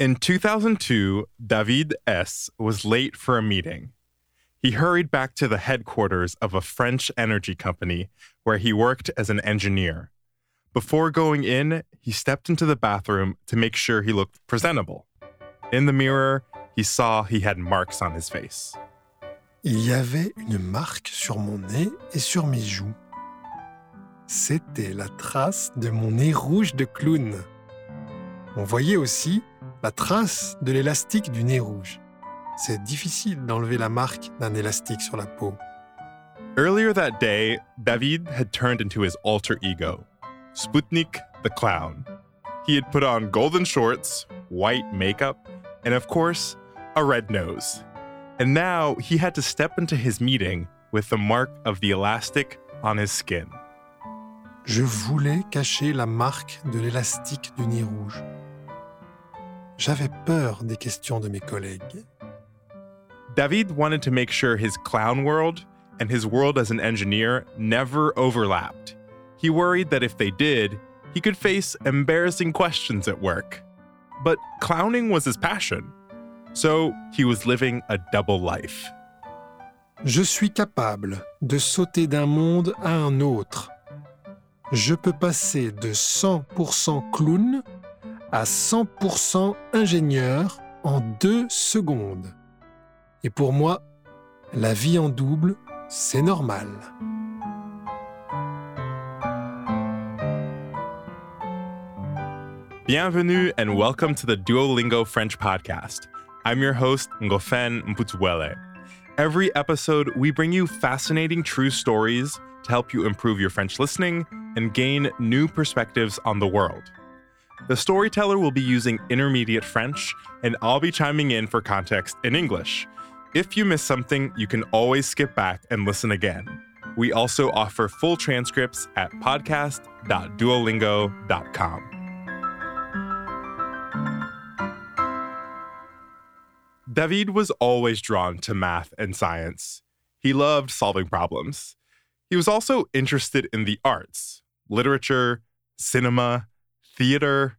In 2002, David S. was late for a meeting. He hurried back to the headquarters of a French energy company where he worked as an engineer. Before going in, he stepped into the bathroom to make sure he looked presentable. In the mirror, he saw he had marks on his face. Il y avait une marque sur mon nez et sur mes joues. C'était la trace de mon nez rouge de clown. On voyait aussi la trace de l'élastique du nez rouge. C'est difficile d'enlever la marque d'un élastique sur la peau. Earlier that day, David had turned into his alter ego, Sputnik the Clown. He had put on golden shorts, white makeup, and of course, a red nose. And now he had to step into his meeting with the mark of the elastic on his skin. Je voulais cacher la marque de l'élastique du nez rouge. J'avais peur des questions de mes collègues. David wanted to make sure his clown world and his world as an engineer never overlapped. He worried that if they did, he could face embarrassing questions at work. But clowning was his passion, so he was living a double life. Je suis capable de sauter d'un monde à un autre. Je peux passer de 100% clown à 100% ingénieur en deux secondes. Et pour moi, la vie en double, c'est normal. Bienvenue and welcome to the Duolingo French podcast. I'm your host, Ngofen Mputuwele. Every episode, we bring you fascinating true stories to help you improve your French listening and gain new perspectives on the world. The storyteller will be using intermediate French, and I'll be chiming in for context in English. If you miss something, you can always skip back and listen again. We also offer full transcripts at podcast.duolingo.com. David was always drawn to math and science. He loved solving problems. He was also interested in the arts, literature, cinema, theater.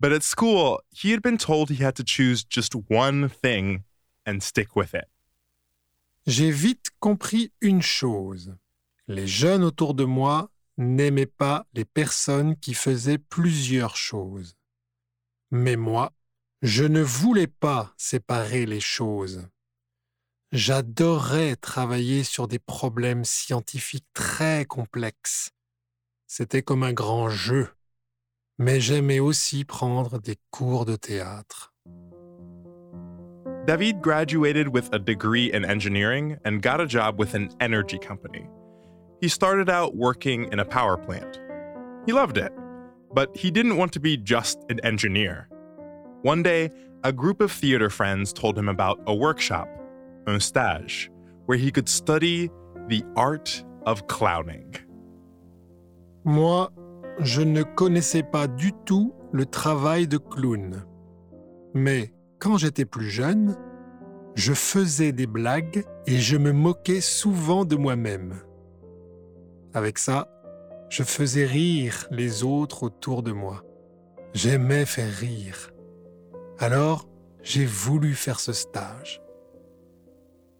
But at school, he had been told he had to choose just one thing and stick with it. J'ai vite compris une chose. Les jeunes autour de moi n'aimaient pas les personnes qui faisaient plusieurs choses. Mais moi, je ne voulais pas séparer les choses. J'adorais travailler sur des problèmes scientifiques très complexes. C'était comme un grand jeu. Mais j'aimais aussi prendre des cours de théâtre. David graduated with a degree in engineering and got a job with an energy company. He started out working in a power plant. He loved it, but he didn't want to be just an engineer. One day, a group of theater friends told him about a workshop, un stage, where he could study the art of clowning. Moi, je ne connaissais pas du tout le travail de clown. Mais quand j'étais plus jeune, je faisais des blagues et je me moquais souvent de moi-même. Avec ça, je faisais rire les autres autour de moi. J'aimais faire rire. Alors, j'ai voulu faire ce stage.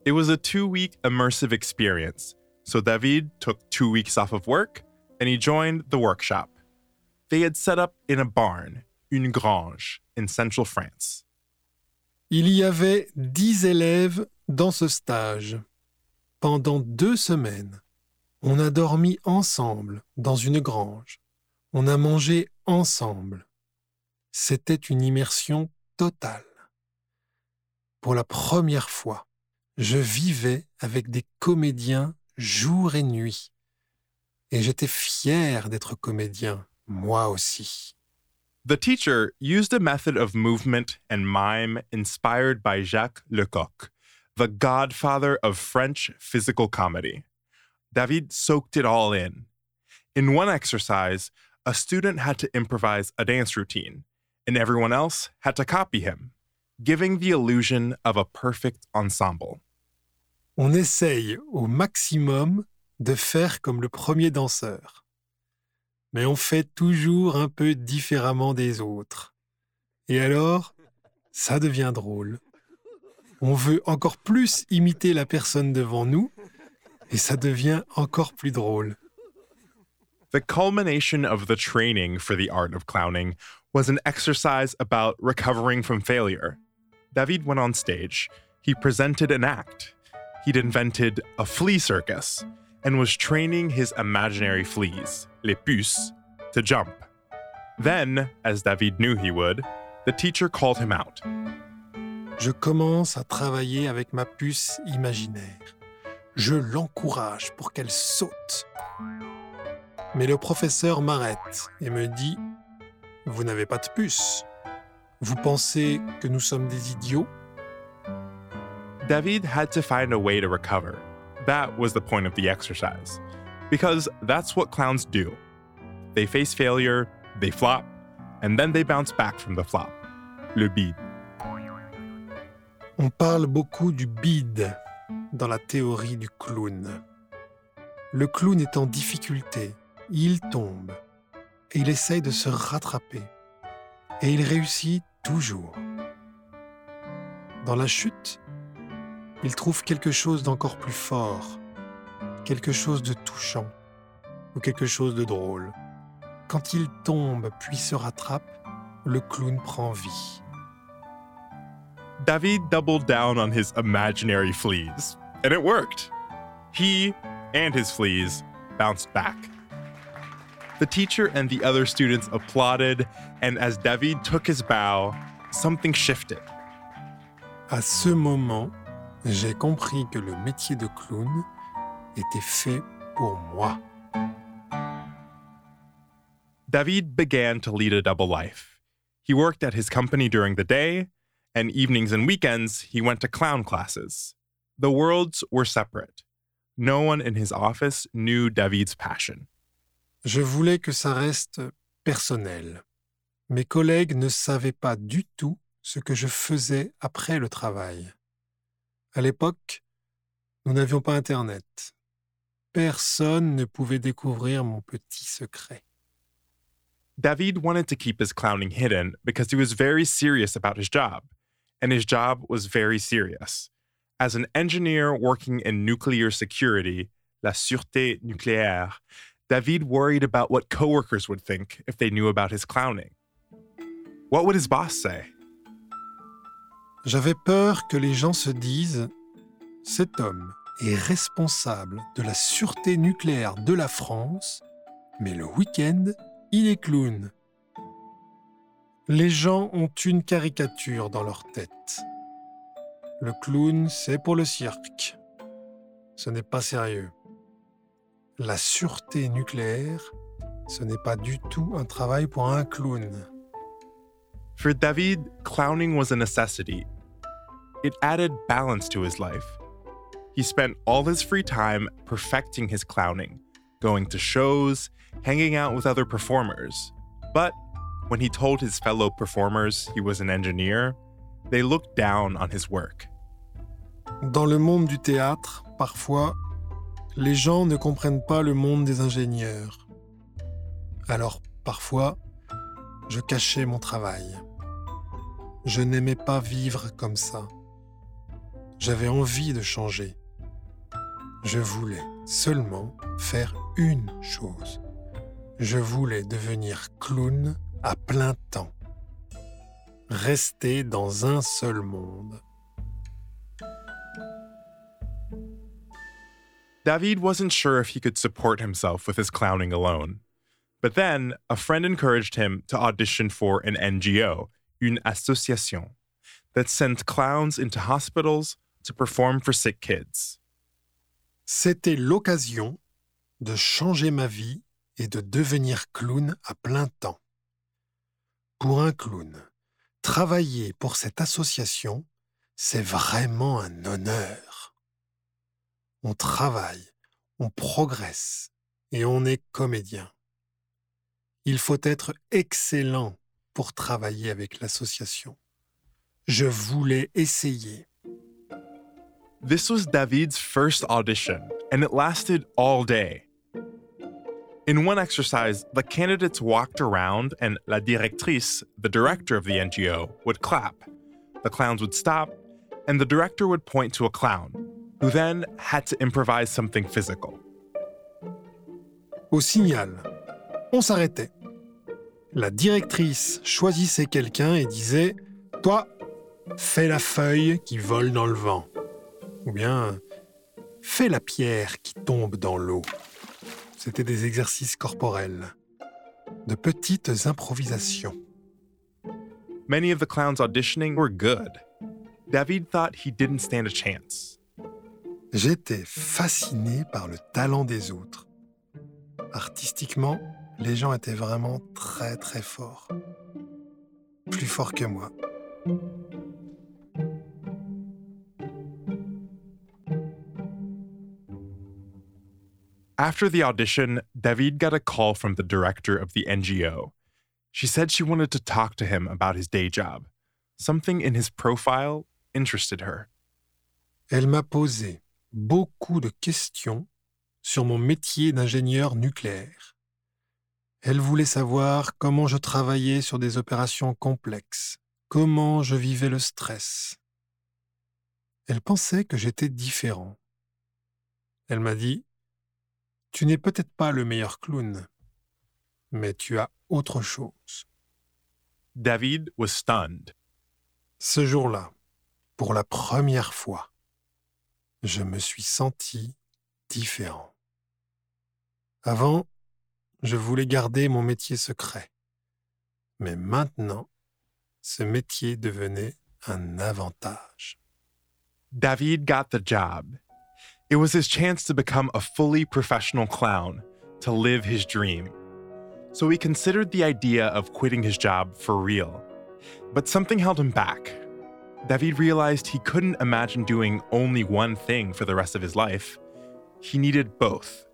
It was a two week immersive experience, so David took two weeks off of work and he joined the workshop. They had set up in a barn, une grange, in central France. Il y avait dix élèves dans ce stage. Pendant deux semaines, on a dormi ensemble dans une grange. On a mangé ensemble. C'était une immersion totale. Pour la première fois, je vivais avec des comédiens jour et nuit. Et j'étais fier d'être comédien, moi aussi. The teacher used a method of movement and mime inspired by Jacques Lecoq, the godfather of French physical comedy. David soaked it all in. In one exercise, a student had to improvise a dance routine, and everyone else had to copy him, giving the illusion of a perfect ensemble. On essaye au maximum de faire comme le premier danseur. Mais on fait toujours un peu différemment des autres. Et alors, ça devient drôle. On veut encore plus imiter la personne devant nous et ça devient encore plus drôle. The culmination of the training for the art of clowning was an exercise about recovering from failure. David went on stage. He presented an act. He'd invented a flea circus and was training his imaginary fleas, les puces, to jump. Then, as David knew he would, the teacher called him out. Je commence à travailler avec ma puce imaginaire. Je l'encourage pour qu'elle saute. Mais le professeur m'arrête et me dit Vous n'avez pas de puce. Vous pensez que nous sommes des idiots David had to find a way to recover. That was the point of the exercise. Because that's what clowns do. They face failure, they flop, and then they bounce back from the flop. Le bide. On parle beaucoup du bide dans la théorie du clown. Le clown est en difficulté, il tombe, et il essaye de se rattraper. Et il réussit toujours. Dans la chute, il trouve quelque chose d'encore plus fort, quelque chose de touchant ou quelque chose de drôle. Quand il tombe puis se rattrape, le clown prend vie. David doubled down on his imaginary fleas, and it worked. He and his fleas bounced back. The teacher and the other students applauded, and as David took his bow, something shifted. À ce moment, j'ai compris que le métier de clown était fait pour moi. David began to lead a double life. He worked at his company during the day, and evenings and weekends, he went to clown classes. The worlds were separate. No one in his office knew David's passion. Je voulais que ça reste personnel. Mes collègues ne savaient pas du tout ce que je faisais après le travail. À l'époque, nous n'avions pas Internet. Personne ne pouvait découvrir mon petit secret. David wanted to keep his clowning hidden because he was very serious about his job, and his job was very serious. As an engineer working in nuclear security, la sûreté nucléaire, David worried about what coworkers would think if they knew about his clowning. What would his boss say? J'avais peur que les gens se disent Cet homme est responsable de la sûreté nucléaire de la France, mais le week-end, il est clown. Les gens ont une caricature dans leur tête. Le clown, c'est pour le cirque. Ce n'est pas sérieux. La sûreté nucléaire, ce n'est pas du tout un travail pour un clown. For David, clowning was a necessity. It added balance to his life. He spent all his free time perfecting his clowning, going to shows, hanging out with other performers. But when he told his fellow performers he was an engineer, they looked down on his work. Dans le monde du théâtre, parfois, les gens ne comprennent pas le monde des ingénieurs. Alors, parfois, je cachais mon travail. Je n'aimais pas vivre comme ça. J'avais envie de changer. Je voulais seulement faire une chose. Je voulais devenir clown à plein temps. Rester dans un seul monde. David wasn't sure if he could support himself with his clowning alone. But then, a friend encouraged him to audition for an NGO, une association, that sent clowns into hospitals to perform for sick kids. C'était l'occasion de changer ma vie et de devenir clown à plein temps. Pour un clown, travailler pour cette association, c'est vraiment un honneur. On travaille, on progresse et on est comédien. Il faut être excellent pour travailler avec l'association. Je voulais essayer. This was David's first audition, and it lasted all day. In one exercise, the candidates walked around and la directrice, the director of the NGO, would clap. the clowns would stop, and the director would point to a clown, who then had to improvise something physical. Au signal, on s'arrêtait. La directrice choisissait quelqu'un et disait Toi, fais la feuille qui vole dans le vent. Ou bien Fais la pierre qui tombe dans l'eau. C'était des exercices corporels, de petites improvisations. Many of the clowns auditioning were good. David thought he didn't stand a chance. J'étais fasciné par le talent des autres. Artistiquement, les gens étaient vraiment très très forts. Plus forts que moi. After the audition, David got a call from the director of the NGO. She said she wanted to talk to him about his day job. Something in his profile interested her. Elle m'a posé beaucoup de questions sur mon métier d'ingénieur nucléaire. Elle voulait savoir comment je travaillais sur des opérations complexes, comment je vivais le stress. Elle pensait que j'étais différent. Elle m'a dit Tu n'es peut-être pas le meilleur clown, mais tu as autre chose. David was stunned. Ce jour-là, pour la première fois, je me suis senti différent. Avant, je voulais garder mon métier secret. Mais maintenant, ce métier devenait un avantage. David got the job. It was his chance to become a fully professional clown, to live his dream. So he considered the idea of quitting his job for real. But something held him back. David realized he couldn't imagine doing only one thing for the rest of his life. He needed both.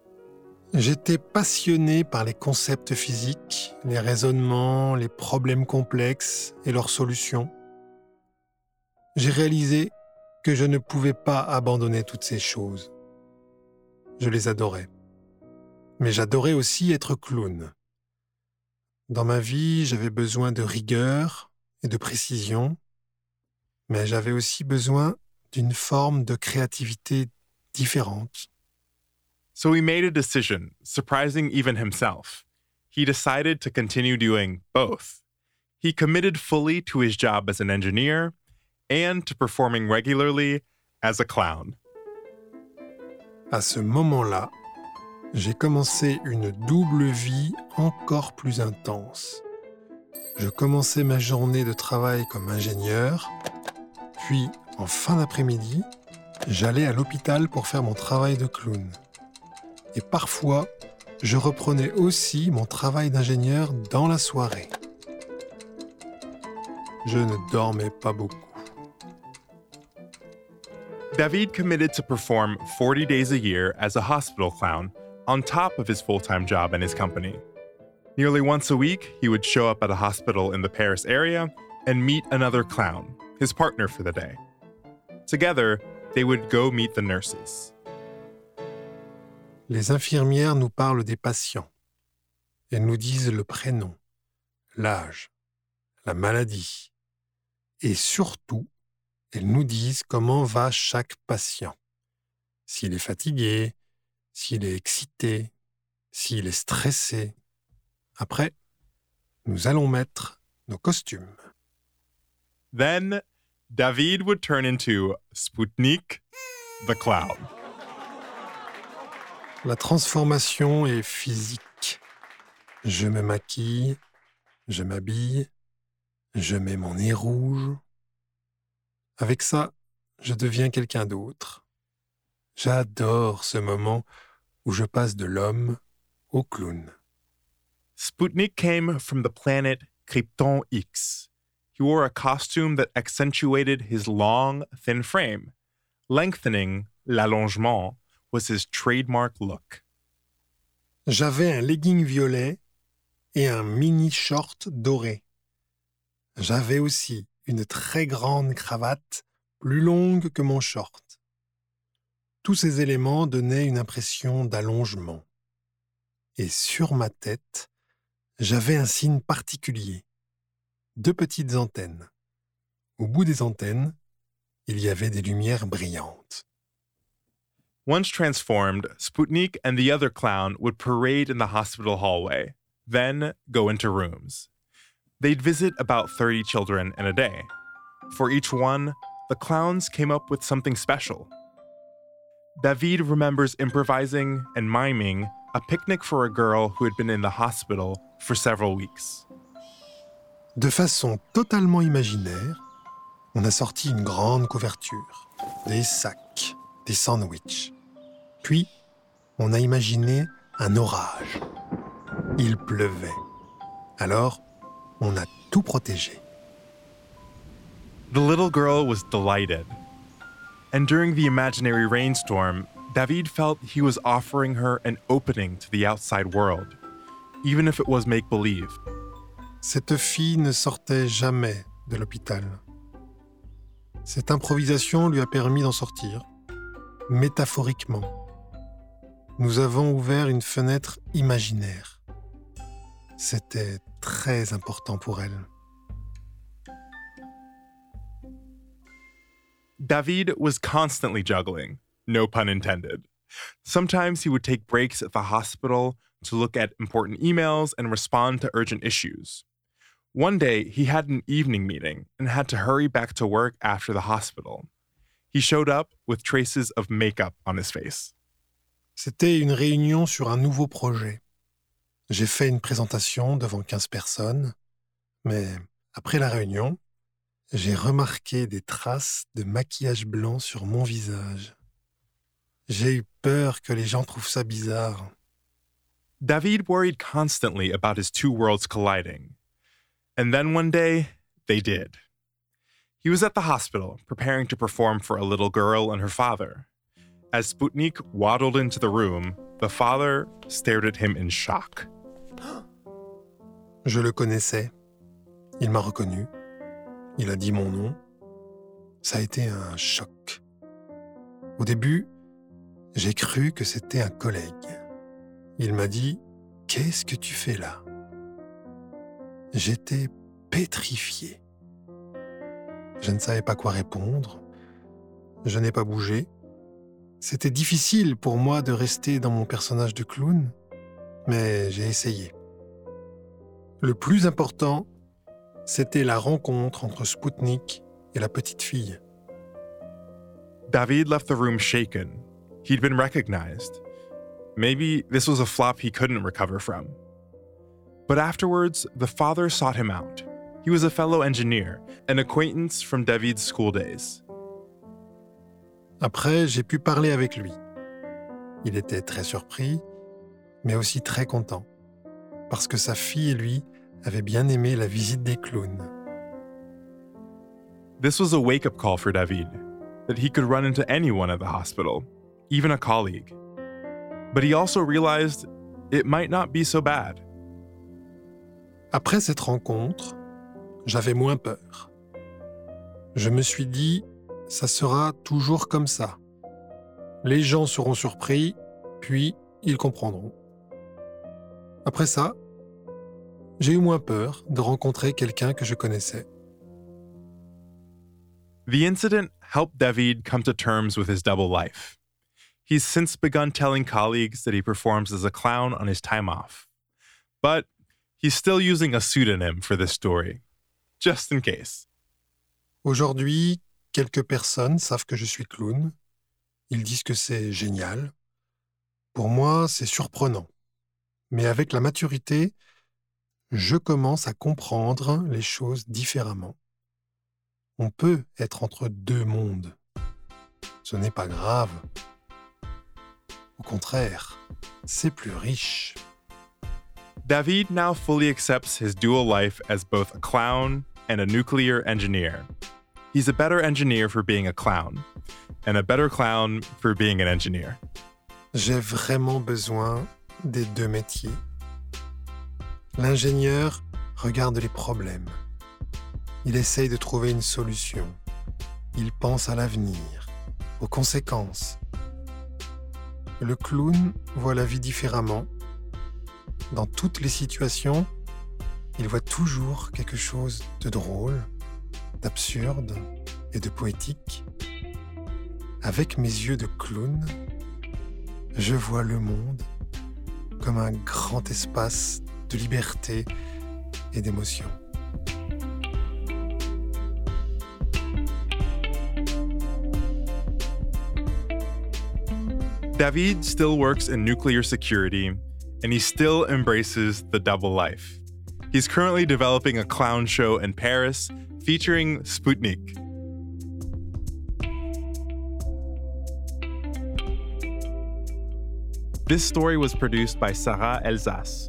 J'étais passionné par les concepts physiques, les raisonnements, les problèmes complexes et leurs solutions. J'ai réalisé que je ne pouvais pas abandonner toutes ces choses. Je les adorais. Mais j'adorais aussi être clown. Dans ma vie, j'avais besoin de rigueur et de précision, mais j'avais aussi besoin d'une forme de créativité différente. So he made a decision, surprising even himself. He decided to continue doing both. He committed fully to his job as an engineer and to performing regularly as a clown. À ce moment-là, j'ai commencé une double vie encore plus intense. Je commençais ma journée de travail comme ingénieur, puis en fin d'après-midi, j'allais à l'hôpital pour faire mon travail de clown. Et parfois, je reprenais aussi mon travail d'ingénieur dans la soirée. Je ne dormais pas beaucoup. David committed to perform 40 days a year as a hospital clown on top of his full time job and his company. Nearly once a week, he would show up at a hospital in the Paris area and meet another clown, his partner for the day. Together, they would go meet the nurses. Les infirmières nous parlent des patients. Elles nous disent le prénom, l'âge, la maladie. Et surtout, elles nous disent comment va chaque patient. S'il est fatigué, s'il est excité, s'il est stressé. Après, nous allons mettre nos costumes. Then, David would turn into Sputnik the clown. La transformation est physique. Je me maquille, je m'habille, je mets mon nez rouge. Avec ça, je deviens quelqu'un d'autre. J'adore ce moment où je passe de l'homme au clown. Sputnik came from the planet Krypton X. He wore a costume that accentuated his long, thin frame. Lengthening, l'allongement, was his trademark look. J'avais un legging violet et un mini short doré. J'avais aussi une très grande cravate plus longue que mon short. Tous ces éléments donnaient une impression d'allongement. Et sur ma tête, j'avais un signe particulier, deux petites antennes. Au bout des antennes, il y avait des lumières brillantes. Once transformed, Sputnik and the other clown would parade in the hospital hallway, then go into rooms. They'd visit about 30 children in a day. For each one, the clowns came up with something special. David remembers improvising and miming a picnic for a girl who had been in the hospital for several weeks. De façon totalement imaginaire, on a sorti une grande couverture, des sacs, des sandwichs. Puis, on a imaginé un orage. Il pleuvait. Alors, on a tout protégé. The little girl was delighted. And during the imaginary rainstorm, David felt he was offering her an opening to the outside world, even if it was make believe. Cette fille ne sortait jamais de l'hôpital. Cette improvisation lui a permis d'en sortir, métaphoriquement. Nous avons ouvert une fenêtre imaginaire. C'était très important pour elle. David was constantly juggling, no pun intended. Sometimes he would take breaks at the hospital to look at important emails and respond to urgent issues. One day, he had an evening meeting and had to hurry back to work after the hospital. He showed up with traces of makeup on his face. C'était une réunion sur un nouveau projet. J'ai fait une présentation devant 15 personnes, mais après la réunion, j'ai remarqué des traces de maquillage blanc sur mon visage. J'ai eu peur que les gens trouvent ça bizarre. David worried constantly about his two worlds colliding. And then one day, they did. He was at the hospital preparing to perform for a little girl and her father. As Sputnik waddled into the room, the father stared at him in shock. Je le connaissais. Il m'a reconnu. Il a dit mon nom. Ça a été un choc. Au début, j'ai cru que c'était un collègue. Il m'a dit Qu'est-ce que tu fais là? J'étais pétrifié. Je ne savais pas quoi répondre. Je n'ai pas bougé. C'était difficile pour moi de rester dans mon personnage de clown, mais j'ai essayé. Le plus important, c'était la rencontre entre Spoutnik et la petite fille. David left the room shaken. He'd been recognized. Maybe this was a flop he couldn't recover from. But afterwards, the father sought him out. He was a fellow engineer, an acquaintance from David's school days. Après, j'ai pu parler avec lui. Il était très surpris, mais aussi très content, parce que sa fille et lui avaient bien aimé la visite des clowns. This was a wake up call for David that he could run into anyone at the hospital, even a colleague. But he also realized it might not be so bad. Après cette rencontre, j'avais moins peur. Je me suis dit, ça sera toujours comme ça. Les gens seront surpris, puis ils comprendront. Après ça, j'ai eu moins peur de rencontrer quelqu'un que je connaissais. The incident helped David come to terms with his double life. He's since begun telling colleagues that he performs as a clown on his time off. But he's still using a pseudonym for this story, just in case. Aujourd'hui, quelques personnes savent que je suis clown. Ils disent que c'est génial. Pour moi, c'est surprenant. Mais avec la maturité, je commence à comprendre les choses différemment. On peut être entre deux mondes. Ce n'est pas grave. Au contraire, c'est plus riche. David now fully accepts his dual life as both a clown and a nuclear engineer. He's a better engineer for being a clown, and a better clown for being an engineer. J'ai vraiment besoin des deux métiers. L'ingénieur regarde les problèmes. Il essaye de trouver une solution. Il pense à l'avenir, aux conséquences. Le clown voit la vie différemment. Dans toutes les situations, il voit toujours quelque chose de drôle, d'absurde et de poétique, avec mes yeux de clown, je vois le monde comme un grand espace de liberté et d'émotion. David still works in nuclear security, and he still embraces the double life. He's currently developing a clown show in Paris featuring Sputnik. This story was produced by Sarah Elzas.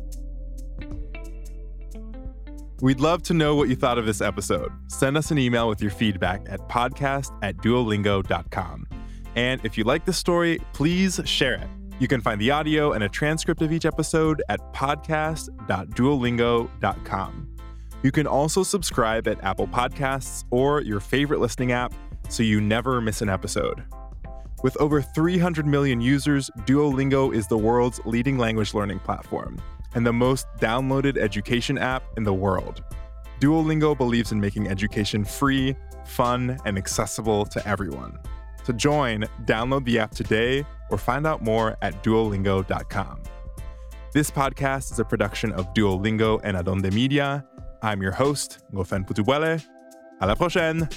We'd love to know what you thought of this episode. Send us an email with your feedback at podcast at duolingo.com. And if you like the story, please share it. You can find the audio and a transcript of each episode at podcast.duolingo.com. You can also subscribe at Apple Podcasts or your favorite listening app so you never miss an episode. With over 300 million users, Duolingo is the world's leading language learning platform and the most downloaded education app in the world. Duolingo believes in making education free, fun, and accessible to everyone. To join, download the app today or find out more at duolingo.com. This podcast is a production of Duolingo and Adonde Media. I'm your host, Ngofen Putubuele. À la prochaine!